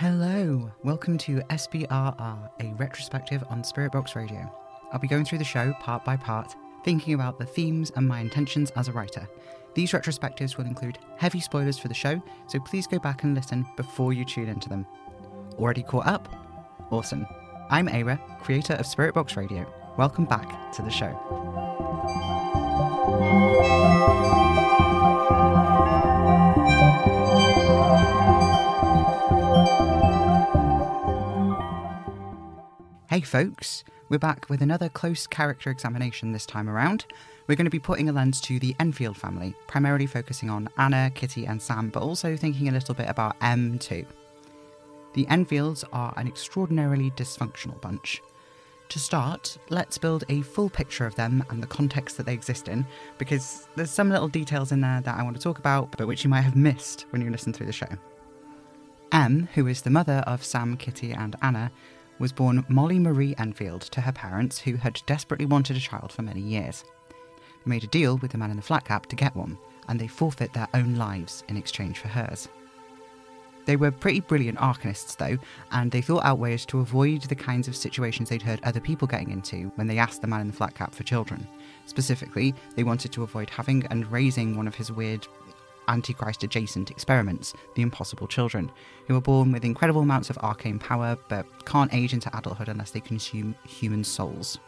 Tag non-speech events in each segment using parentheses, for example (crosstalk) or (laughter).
Hello, welcome to SBRR, a retrospective on Spirit Box Radio. I'll be going through the show part by part, thinking about the themes and my intentions as a writer. These retrospectives will include heavy spoilers for the show, so please go back and listen before you tune into them. Already caught up? Awesome. I'm Aira, creator of Spirit Box Radio. Welcome back to the show. Hey folks, we're back with another close character examination this time around. We're going to be putting a lens to the Enfield family, primarily focusing on Anna, Kitty, and Sam, but also thinking a little bit about M too. The Enfields are an extraordinarily dysfunctional bunch. To start, let's build a full picture of them and the context that they exist in, because there's some little details in there that I want to talk about, but which you might have missed when you listen through the show. M, who is the mother of Sam, Kitty, and Anna, was born Molly Marie Enfield to her parents, who had desperately wanted a child for many years. They made a deal with the man in the flat cap to get one, and they forfeit their own lives in exchange for hers. They were pretty brilliant arcanists, though, and they thought out ways to avoid the kinds of situations they'd heard other people getting into when they asked the man in the flat cap for children. Specifically, they wanted to avoid having and raising one of his weird Antichrist adjacent experiments, the Impossible Children, who are born with incredible amounts of arcane power but can't age into adulthood unless they consume human souls.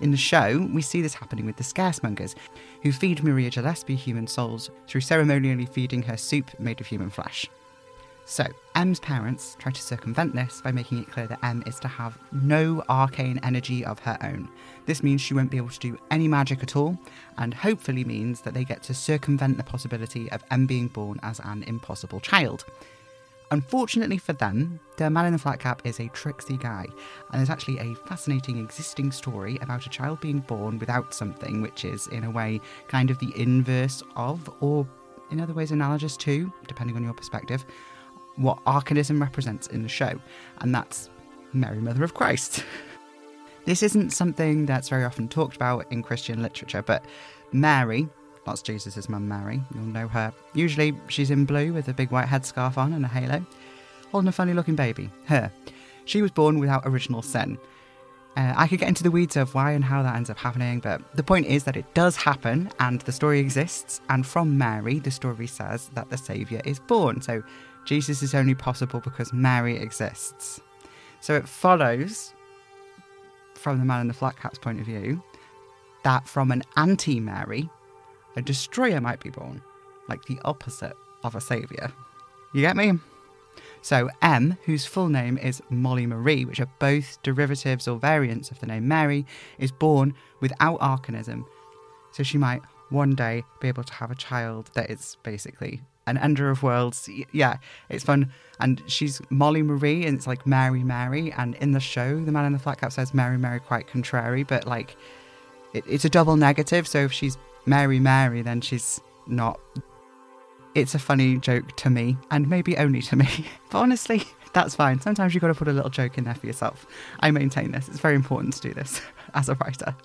In the show, we see this happening with the Scaremongers, who feed Maria Gillespie human souls through ceremonially feeding her soup made of human flesh. So, M's parents try to circumvent this by making it clear that M is to have no arcane energy of her own. This means she won't be able to do any magic at all, and hopefully means that they get to circumvent the possibility of M being born as an impossible child. Unfortunately for them, the man in the flat cap is a tricksy guy, and there's actually a fascinating existing story about a child being born without something, which is, in a way, kind of the inverse of, or in other ways, analogous to, depending on your perspective, what arcanism represents in the show, and that's Mary, Mother of Christ. (laughs) this isn't something that's very often talked about in Christian literature, but Mary, that's Jesus' mum Mary, you'll know her. Usually she's in blue with a big white headscarf on and a halo, holding a funny looking baby. Her. She was born without original sin. Uh, I could get into the weeds of why and how that ends up happening, but the point is that it does happen and the story exists, and from Mary, the story says that the Saviour is born. So Jesus is only possible because Mary exists. So it follows, from the man in the flat cap's point of view, that from an anti Mary, a destroyer might be born, like the opposite of a saviour. You get me? So M, whose full name is Molly Marie, which are both derivatives or variants of the name Mary, is born without arcanism. So she might one day be able to have a child that is basically an ender of worlds. Yeah, it's fun. And she's Molly Marie, and it's like Mary Mary. And in the show, the man in the flat cap says Mary Mary quite contrary, but like it, it's a double negative. So if she's Mary Mary, then she's not. It's a funny joke to me, and maybe only to me. (laughs) but honestly, (laughs) that's fine. Sometimes you've got to put a little joke in there for yourself. I maintain this. It's very important to do this (laughs) as a writer.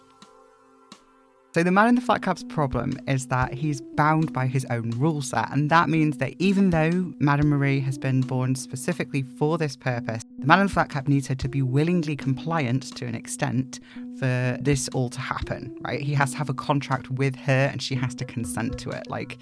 So, the man in the flat cap's problem is that he's bound by his own rule set, and that means that even though Madame Marie has been born specifically for this purpose, the man in the flat cap needs her to be willingly compliant to an extent for this all to happen, right? He has to have a contract with her and she has to consent to it. Like,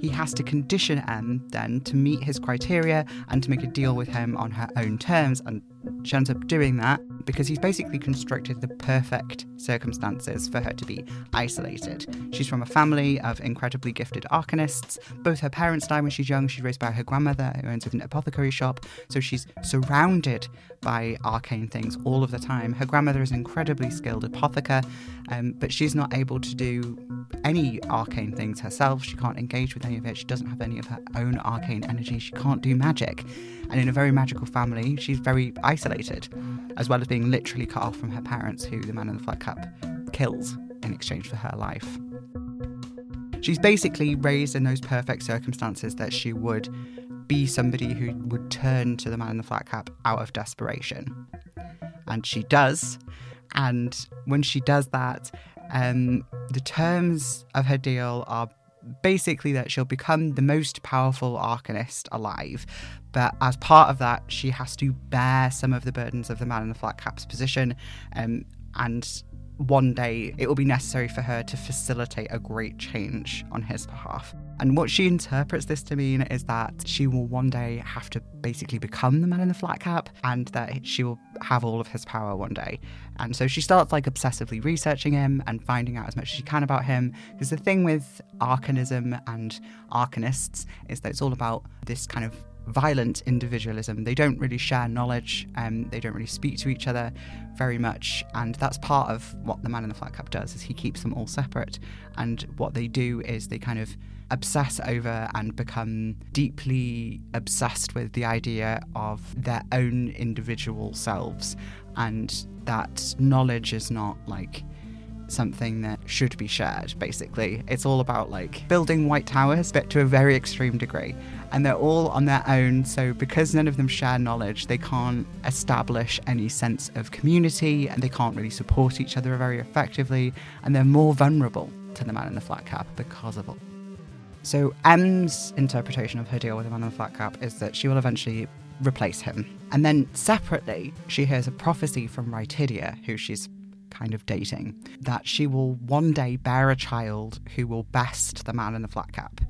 he has to condition M then to meet his criteria and to make a deal with him on her own terms. And she ends up doing that because he's basically constructed the perfect circumstances for her to be isolated. She's from a family of incredibly gifted arcanists. Both her parents die when she's young. She's raised by her grandmother, who owns an apothecary shop. So she's surrounded by arcane things all of the time. Her grandmother is an incredibly skilled apothecary, um, but she's not able to do any arcane things herself. She can't engage with any of it. She doesn't have any of her own arcane energy. She can't do magic. And in a very magical family, she's very isolated, as well as being literally cut off from her parents, who the man in the flat cap kills in exchange for her life. She's basically raised in those perfect circumstances that she would be somebody who would turn to the man in the flat cap out of desperation. And she does. And when she does that, um, the terms of her deal are basically that she'll become the most powerful arcanist alive. But as part of that, she has to bear some of the burdens of the man in the flat cap's position. Um, and one day it will be necessary for her to facilitate a great change on his behalf. And what she interprets this to mean is that she will one day have to basically become the man in the flat cap and that she will have all of his power one day. And so she starts like obsessively researching him and finding out as much as she can about him. Because the thing with arcanism and arcanists is that it's all about this kind of violent individualism. They don't really share knowledge, and um, they don't really speak to each other very much, and that's part of what the man in the flat cap does. Is he keeps them all separate, and what they do is they kind of obsess over and become deeply obsessed with the idea of their own individual selves, and that knowledge is not like something that should be shared, basically. It's all about like building white towers, but to a very extreme degree. And they're all on their own, so because none of them share knowledge, they can't establish any sense of community and they can't really support each other very effectively, and they're more vulnerable to the man in the flat cap because of it. So M's interpretation of her deal with the man in the flat cap is that she will eventually replace him. And then separately, she hears a prophecy from Rytidia, who she's kind of dating, that she will one day bear a child who will best the man in the flat cap.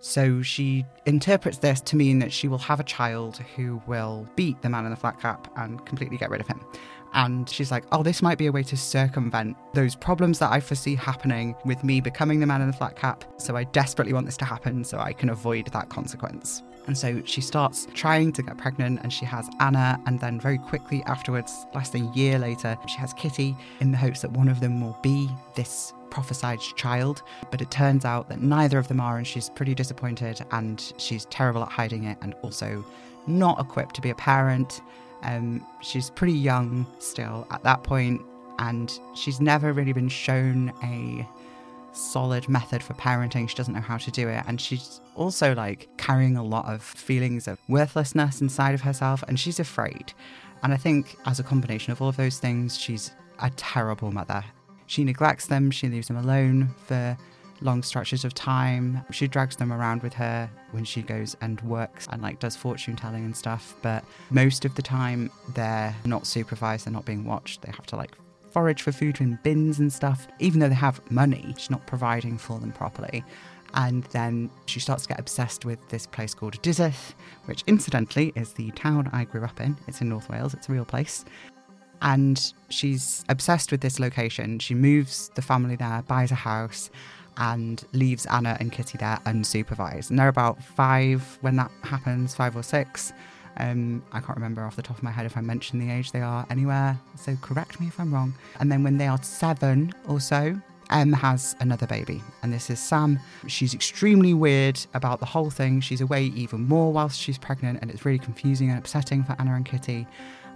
So she interprets this to mean that she will have a child who will beat the man in the flat cap and completely get rid of him. And she's like, oh, this might be a way to circumvent those problems that I foresee happening with me becoming the man in the flat cap. So I desperately want this to happen so I can avoid that consequence. And so she starts trying to get pregnant and she has Anna. And then very quickly afterwards, less than a year later, she has Kitty in the hopes that one of them will be this prophesied child. But it turns out that neither of them are, and she's pretty disappointed and she's terrible at hiding it and also not equipped to be a parent. Um, she's pretty young still at that point, and she's never really been shown a solid method for parenting. She doesn't know how to do it. And she's also like carrying a lot of feelings of worthlessness inside of herself and she's afraid. And I think as a combination of all of those things, she's a terrible mother. She neglects them, she leaves them alone for long stretches of time. She drags them around with her when she goes and works and like does fortune telling and stuff. But most of the time they're not supervised, they're not being watched. They have to like forage for food in bins and stuff, even though they have money, she's not providing for them properly. And then she starts to get obsessed with this place called Dyserth, which incidentally is the town I grew up in. It's in North Wales, it's a real place. And she's obsessed with this location. She moves the family there, buys a house, and leaves Anna and Kitty there unsupervised. And they're about five when that happens, five or six. Um, I can't remember off the top of my head if I mentioned the age they are anywhere, so correct me if I'm wrong. And then when they are seven or so, Em has another baby, and this is Sam. She's extremely weird about the whole thing. She's away even more whilst she's pregnant, and it's really confusing and upsetting for Anna and Kitty.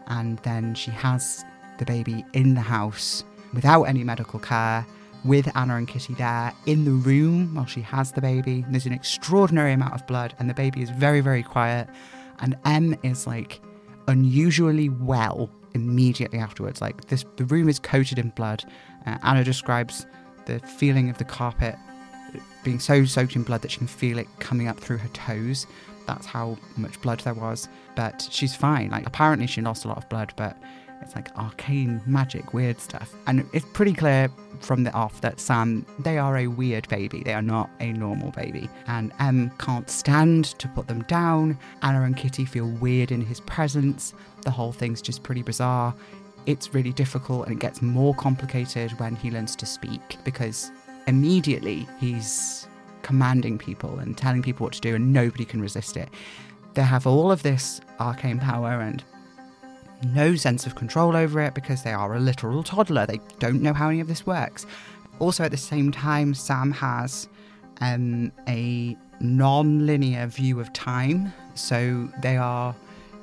And then she has the baby in the house without any medical care, with Anna and Kitty there in the room while she has the baby. There's an extraordinary amount of blood, and the baby is very, very quiet. And M is like unusually well immediately afterwards. Like this, the room is coated in blood. Uh, Anna describes the feeling of the carpet being so soaked in blood that she can feel it coming up through her toes. That's how much blood there was. But she's fine. Like apparently she lost a lot of blood, but it's like arcane magic, weird stuff. And it's pretty clear from the off that Sam, they are a weird baby. They are not a normal baby. And Em can't stand to put them down. Anna and Kitty feel weird in his presence. The whole thing's just pretty bizarre. It's really difficult and it gets more complicated when he learns to speak because immediately he's commanding people and telling people what to do and nobody can resist it. They have all of this arcane power and no sense of control over it because they are a literal toddler. They don't know how any of this works. Also, at the same time, Sam has um, a non linear view of time. So they are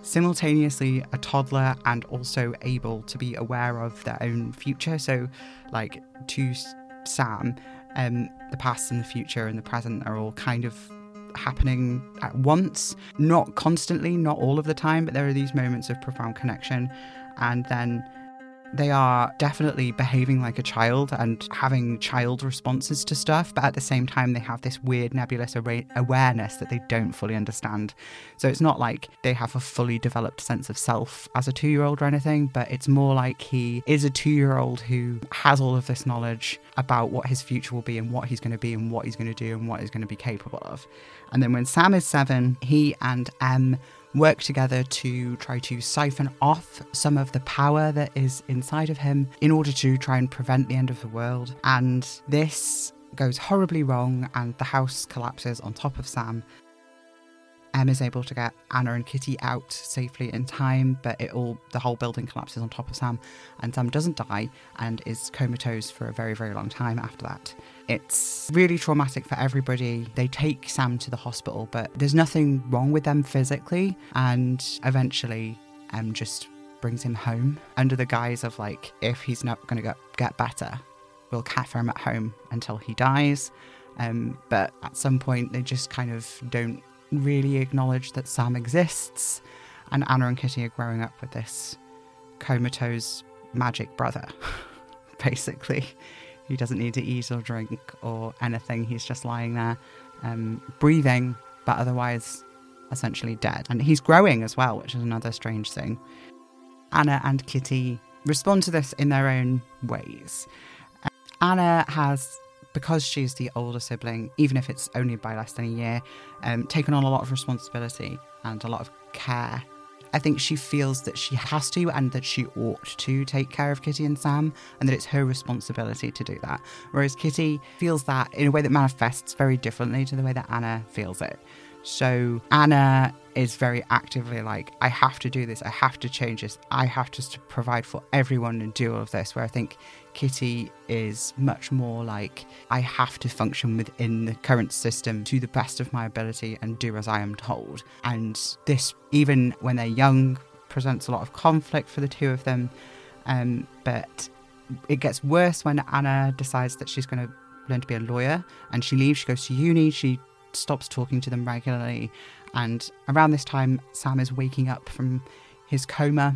simultaneously a toddler and also able to be aware of their own future. So, like to Sam, um, the past and the future and the present are all kind of happening at once, not constantly, not all of the time, but there are these moments of profound connection. And then they are definitely behaving like a child and having child responses to stuff, but at the same time, they have this weird nebulous awareness that they don't fully understand. So it's not like they have a fully developed sense of self as a two year old or anything, but it's more like he is a two year old who has all of this knowledge about what his future will be and what he's going to be and what he's going to do and what he's going to be capable of. And then when Sam is seven, he and Em work together to try to siphon off some of the power that is inside of him in order to try and prevent the end of the world. And this goes horribly wrong, and the house collapses on top of Sam. Em is able to get Anna and Kitty out safely in time, but it all the whole building collapses on top of Sam, and Sam doesn't die and is comatose for a very, very long time after that. It's really traumatic for everybody. They take Sam to the hospital, but there's nothing wrong with them physically. And eventually, Em just brings him home under the guise of like, if he's not going to get better, we'll cat for him at home until he dies. Um, but at some point, they just kind of don't really acknowledge that Sam exists. And Anna and Kitty are growing up with this comatose magic brother, (laughs) basically. He doesn't need to eat or drink or anything. He's just lying there, um, breathing, but otherwise essentially dead. And he's growing as well, which is another strange thing. Anna and Kitty respond to this in their own ways. Anna has, because she's the older sibling, even if it's only by less than a year, um, taken on a lot of responsibility and a lot of care I think she feels that she has to and that she ought to take care of Kitty and Sam and that it's her responsibility to do that. Whereas Kitty feels that in a way that manifests very differently to the way that Anna feels it. So Anna is very actively like, I have to do this, I have to change this, I have to provide for everyone and do all of this. Where I think Kitty is much more like, I have to function within the current system to the best of my ability and do as I am told. And this, even when they're young, presents a lot of conflict for the two of them. Um, but it gets worse when Anna decides that she's going to learn to be a lawyer and she leaves, she goes to uni, she stops talking to them regularly. And around this time, Sam is waking up from his coma.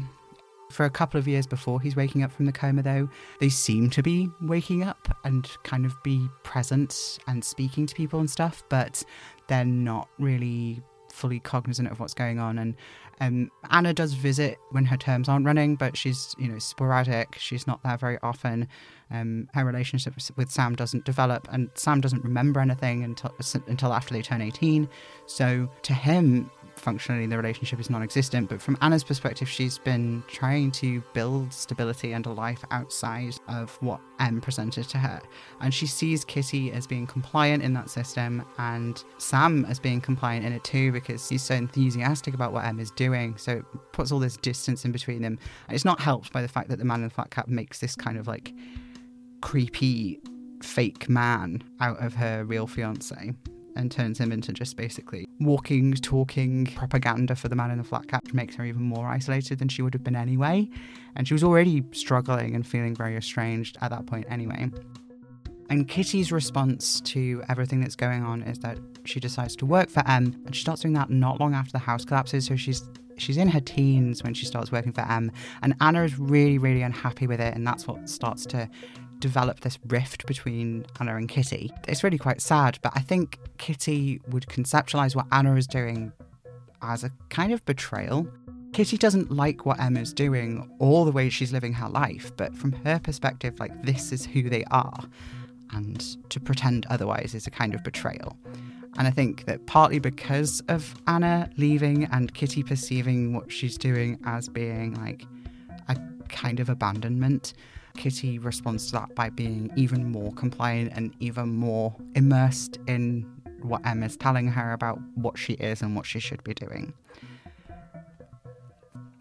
For a couple of years before he's waking up from the coma, though, they seem to be waking up and kind of be present and speaking to people and stuff, but they're not really fully cognizant of what's going on. And um, Anna does visit when her terms aren't running, but she's you know sporadic. She's not there very often. Um, her relationship with Sam doesn't develop, and Sam doesn't remember anything until until after they turn eighteen. So to him, functionally the relationship is non existent. But from Anna's perspective, she's been trying to build stability and a life outside of what M presented to her. And she sees Kitty as being compliant in that system and Sam as being compliant in it too because he's so enthusiastic about what M is doing. So it puts all this distance in between them. And it's not helped by the fact that the man in the flat cap makes this kind of like creepy fake man out of her real fiance and turns him into just basically walking, talking propaganda for the man in the flat cap, which makes her even more isolated than she would have been anyway. And she was already struggling and feeling very estranged at that point anyway. And Kitty's response to everything that's going on is that she decides to work for M, and she starts doing that not long after the house collapses. So she's she's in her teens when she starts working for M, and Anna is really, really unhappy with it, and that's what starts to develop this rift between Anna and Kitty. It's really quite sad, but I think Kitty would conceptualize what Anna is doing as a kind of betrayal. Kitty doesn't like what Emma's doing or the way she's living her life, but from her perspective, like this is who they are. And to pretend otherwise is a kind of betrayal. And I think that partly because of Anna leaving and Kitty perceiving what she's doing as being like a kind of abandonment, Kitty responds to that by being even more compliant and even more immersed in what Emma's telling her about what she is and what she should be doing.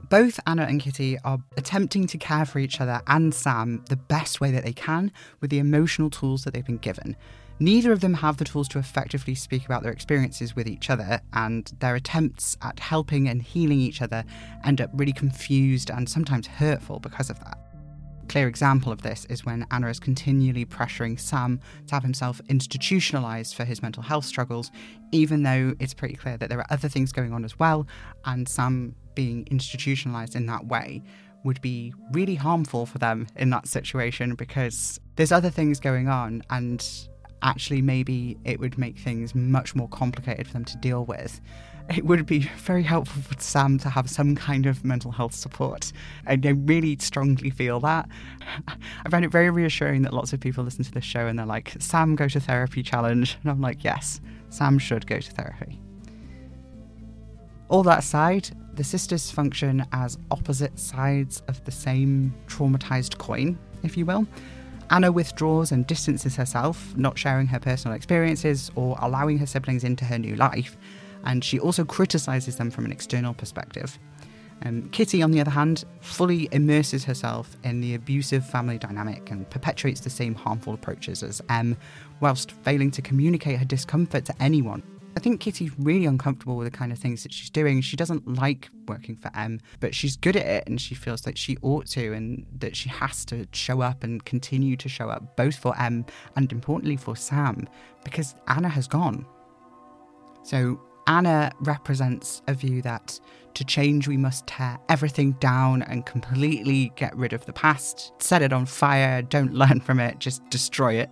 Both Anna and Kitty are attempting to care for each other and Sam the best way that they can with the emotional tools that they've been given. Neither of them have the tools to effectively speak about their experiences with each other, and their attempts at helping and healing each other end up really confused and sometimes hurtful because of that clear example of this is when Anna is continually pressuring Sam to have himself institutionalized for his mental health struggles, even though it's pretty clear that there are other things going on as well, and Sam being institutionalized in that way would be really harmful for them in that situation because there's other things going on and actually maybe it would make things much more complicated for them to deal with it would be very helpful for Sam to have some kind of mental health support. And I really strongly feel that. I find it very reassuring that lots of people listen to this show and they're like, Sam, go to therapy challenge. And I'm like, yes, Sam should go to therapy. All that aside, the sisters function as opposite sides of the same traumatized coin, if you will. Anna withdraws and distances herself, not sharing her personal experiences or allowing her siblings into her new life and she also criticises them from an external perspective. Kitty, on the other hand, fully immerses herself in the abusive family dynamic and perpetuates the same harmful approaches as M, whilst failing to communicate her discomfort to anyone. I think Kitty's really uncomfortable with the kind of things that she's doing. She doesn't like working for M, but she's good at it and she feels that she ought to and that she has to show up and continue to show up both for M and importantly for Sam because Anna has gone. So Anna represents a view that to change, we must tear everything down and completely get rid of the past, set it on fire, don't learn from it, just destroy it.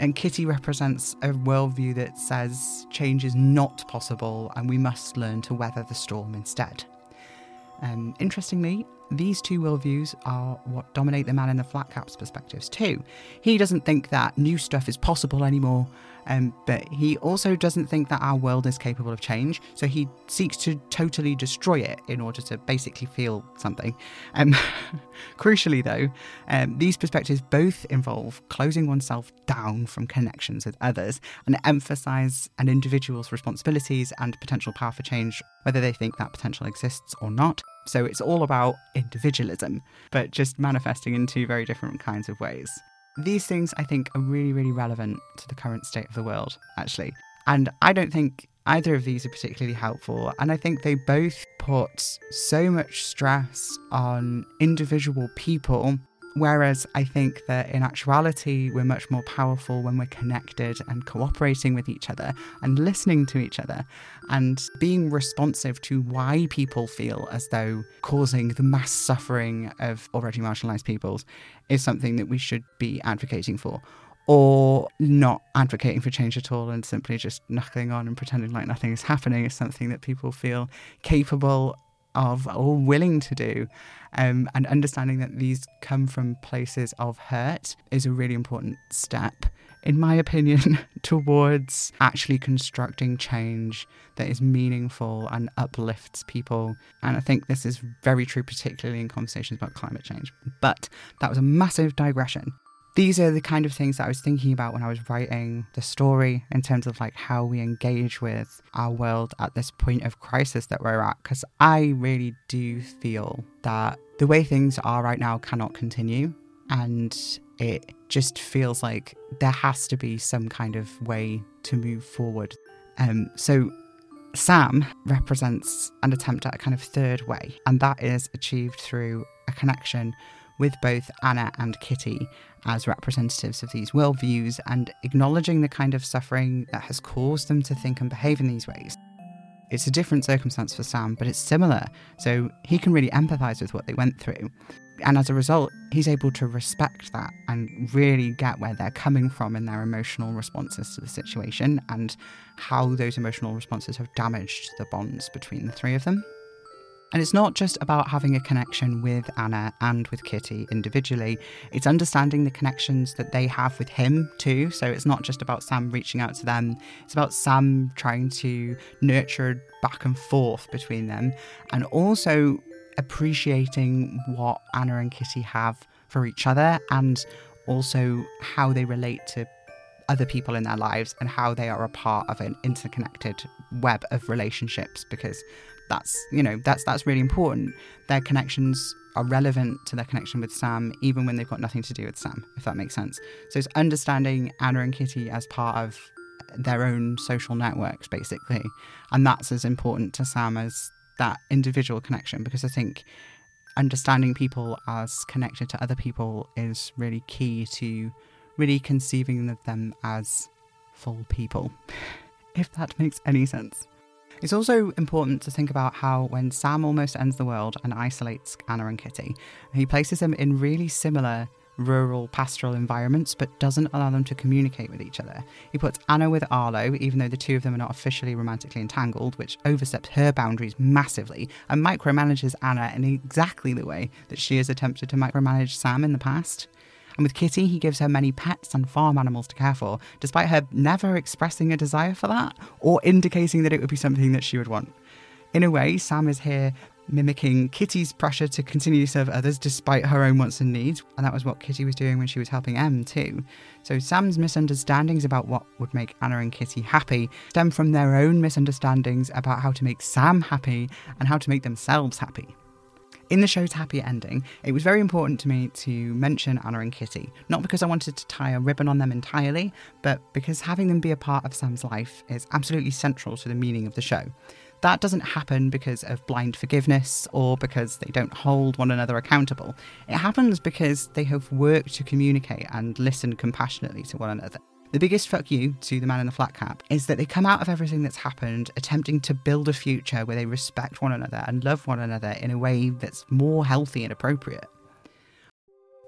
And Kitty represents a worldview that says change is not possible and we must learn to weather the storm instead. Um, interestingly, these two worldviews are what dominate the man in the flat cap's perspectives too. He doesn't think that new stuff is possible anymore um, but he also doesn't think that our world is capable of change, so he seeks to totally destroy it in order to basically feel something. Um, (laughs) crucially, though, um, these perspectives both involve closing oneself down from connections with others and emphasize an individual's responsibilities and potential power for change, whether they think that potential exists or not. So it's all about individualism, but just manifesting in two very different kinds of ways. These things, I think, are really, really relevant to the current state of the world, actually. And I don't think either of these are particularly helpful. And I think they both put so much stress on individual people Whereas I think that in actuality, we're much more powerful when we're connected and cooperating with each other and listening to each other and being responsive to why people feel as though causing the mass suffering of already marginalized peoples is something that we should be advocating for. Or not advocating for change at all and simply just knuckling on and pretending like nothing is happening is something that people feel capable of or willing to do. Um, and understanding that these come from places of hurt is a really important step in my opinion, (laughs) towards actually constructing change that is meaningful and uplifts people. And I think this is very true, particularly in conversations about climate change. But that was a massive digression. These are the kind of things that I was thinking about when I was writing the story in terms of like how we engage with our world at this point of crisis that we're at. Because I really do feel that the way things are right now cannot continue. And it just feels like there has to be some kind of way to move forward. Um, so Sam represents an attempt at a kind of third way, and that is achieved through a connection with both Anna and Kitty as representatives of these worldviews and acknowledging the kind of suffering that has caused them to think and behave in these ways. It's a different circumstance for Sam, but it's similar, so he can really empathise with what they went through. And as a result, he's able to respect that and really get where they're coming from in their emotional responses to the situation and how those emotional responses have damaged the bonds between the three of them. And it's not just about having a connection with Anna and with Kitty individually, it's understanding the connections that they have with him too. So it's not just about Sam reaching out to them, it's about Sam trying to nurture back and forth between them and also appreciating what Anna and Kitty have for each other and also how they relate to other people in their lives and how they are a part of an interconnected web of relationships because that's you know that's that's really important. Their connections are relevant to their connection with Sam even when they've got nothing to do with Sam if that makes sense. So it's understanding Anna and Kitty as part of their own social networks basically. And that's as important to Sam as that individual connection because I think understanding people as connected to other people is really key to really conceiving of them as full people, (laughs) if that makes any sense. It's also important to think about how when Sam almost ends the world and isolates Anna and Kitty, he places them in really similar rural pastoral environments but doesn't allow them to communicate with each other. He puts Anna with Arlo, even though the two of them are not officially romantically entangled, which oversteps her boundaries massively and micromanages Anna in exactly the way that she has attempted to micromanage Sam in the past. And with Kitty, he gives her many pets and farm animals to care for, despite her never expressing a desire for that or indicating that it would be something that she would want. In a way, Sam is here mimicking Kitty's pressure to continue to serve others despite her own wants and needs. And that was what Kitty was doing when she was helping Em, too. So Sam's misunderstandings about what would make Anna and Kitty happy stem from their own misunderstandings about how to make Sam happy and how to make themselves happy. In the show's happy ending, it was very important to me to mention Anna and Kitty, not because I wanted to tie a ribbon on them entirely, but because having them be a part of Sam's life is absolutely central to the meaning of the show. That doesn't happen because of blind forgiveness or because they don't hold one another accountable. It happens because they have worked to communicate and listen compassionately to one another. The biggest fuck you to the man in the flat cap is that they come out of everything that's happened attempting to build a future where they respect one another and love one another in a way that's more healthy and appropriate.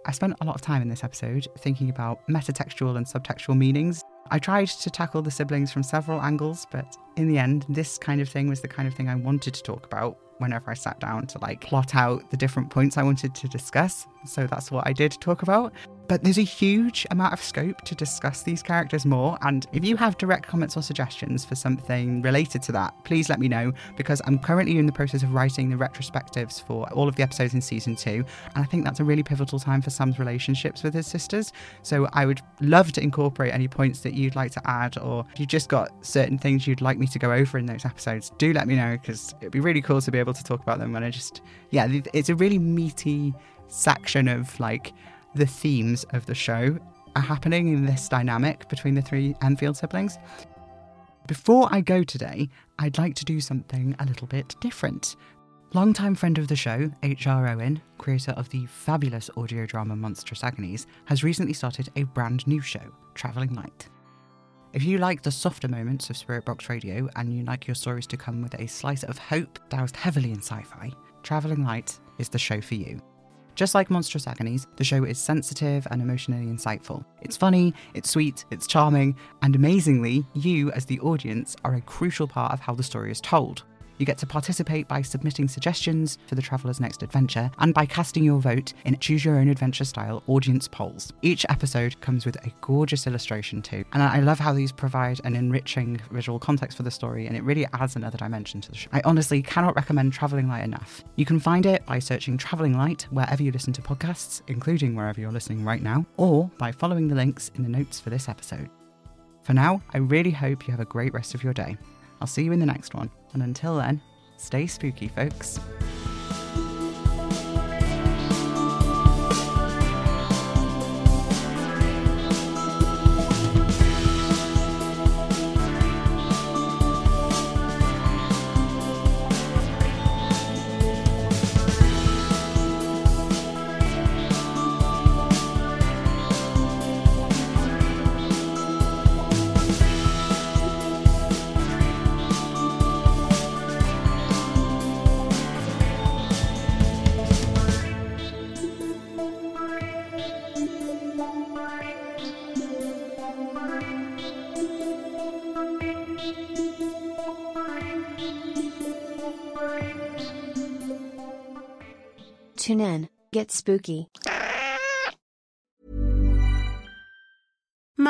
I spent a lot of time in this episode thinking about metatextual and subtextual meanings. I tried to tackle the siblings from several angles, but in the end, this kind of thing was the kind of thing I wanted to talk about whenever I sat down to like plot out the different points I wanted to discuss. So that's what I did talk about. But there's a huge amount of scope to discuss these characters more. And if you have direct comments or suggestions for something related to that, please let me know because I'm currently in the process of writing the retrospectives for all of the episodes in season two. And I think that's a really pivotal time for Sam's relationships with his sisters. So I would love to incorporate any points that you'd like to add, or if you've just got certain things you'd like me to go over in those episodes, do let me know because it'd be really cool to be able to talk about them. And I just, yeah, it's a really meaty section of like the themes of the show are happening in this dynamic between the three Enfield siblings. Before I go today, I'd like to do something a little bit different. Longtime friend of the show, H.R. Owen, creator of the fabulous audio drama Monstrous Agonies, has recently started a brand new show, Travelling Light. If you like the softer moments of Spirit Box Radio and you like your stories to come with a slice of hope doused heavily in sci fi, Travelling Light is the show for you. Just like Monstrous Agonies, the show is sensitive and emotionally insightful. It's funny, it's sweet, it's charming, and amazingly, you, as the audience, are a crucial part of how the story is told. You get to participate by submitting suggestions for the traveller's next adventure and by casting your vote in Choose Your Own Adventure style audience polls. Each episode comes with a gorgeous illustration too, and I love how these provide an enriching visual context for the story and it really adds another dimension to the show. I honestly cannot recommend Travelling Light enough. You can find it by searching Travelling Light wherever you listen to podcasts, including wherever you're listening right now, or by following the links in the notes for this episode. For now, I really hope you have a great rest of your day. I'll see you in the next one, and until then, stay spooky, folks. Tune in, get spooky.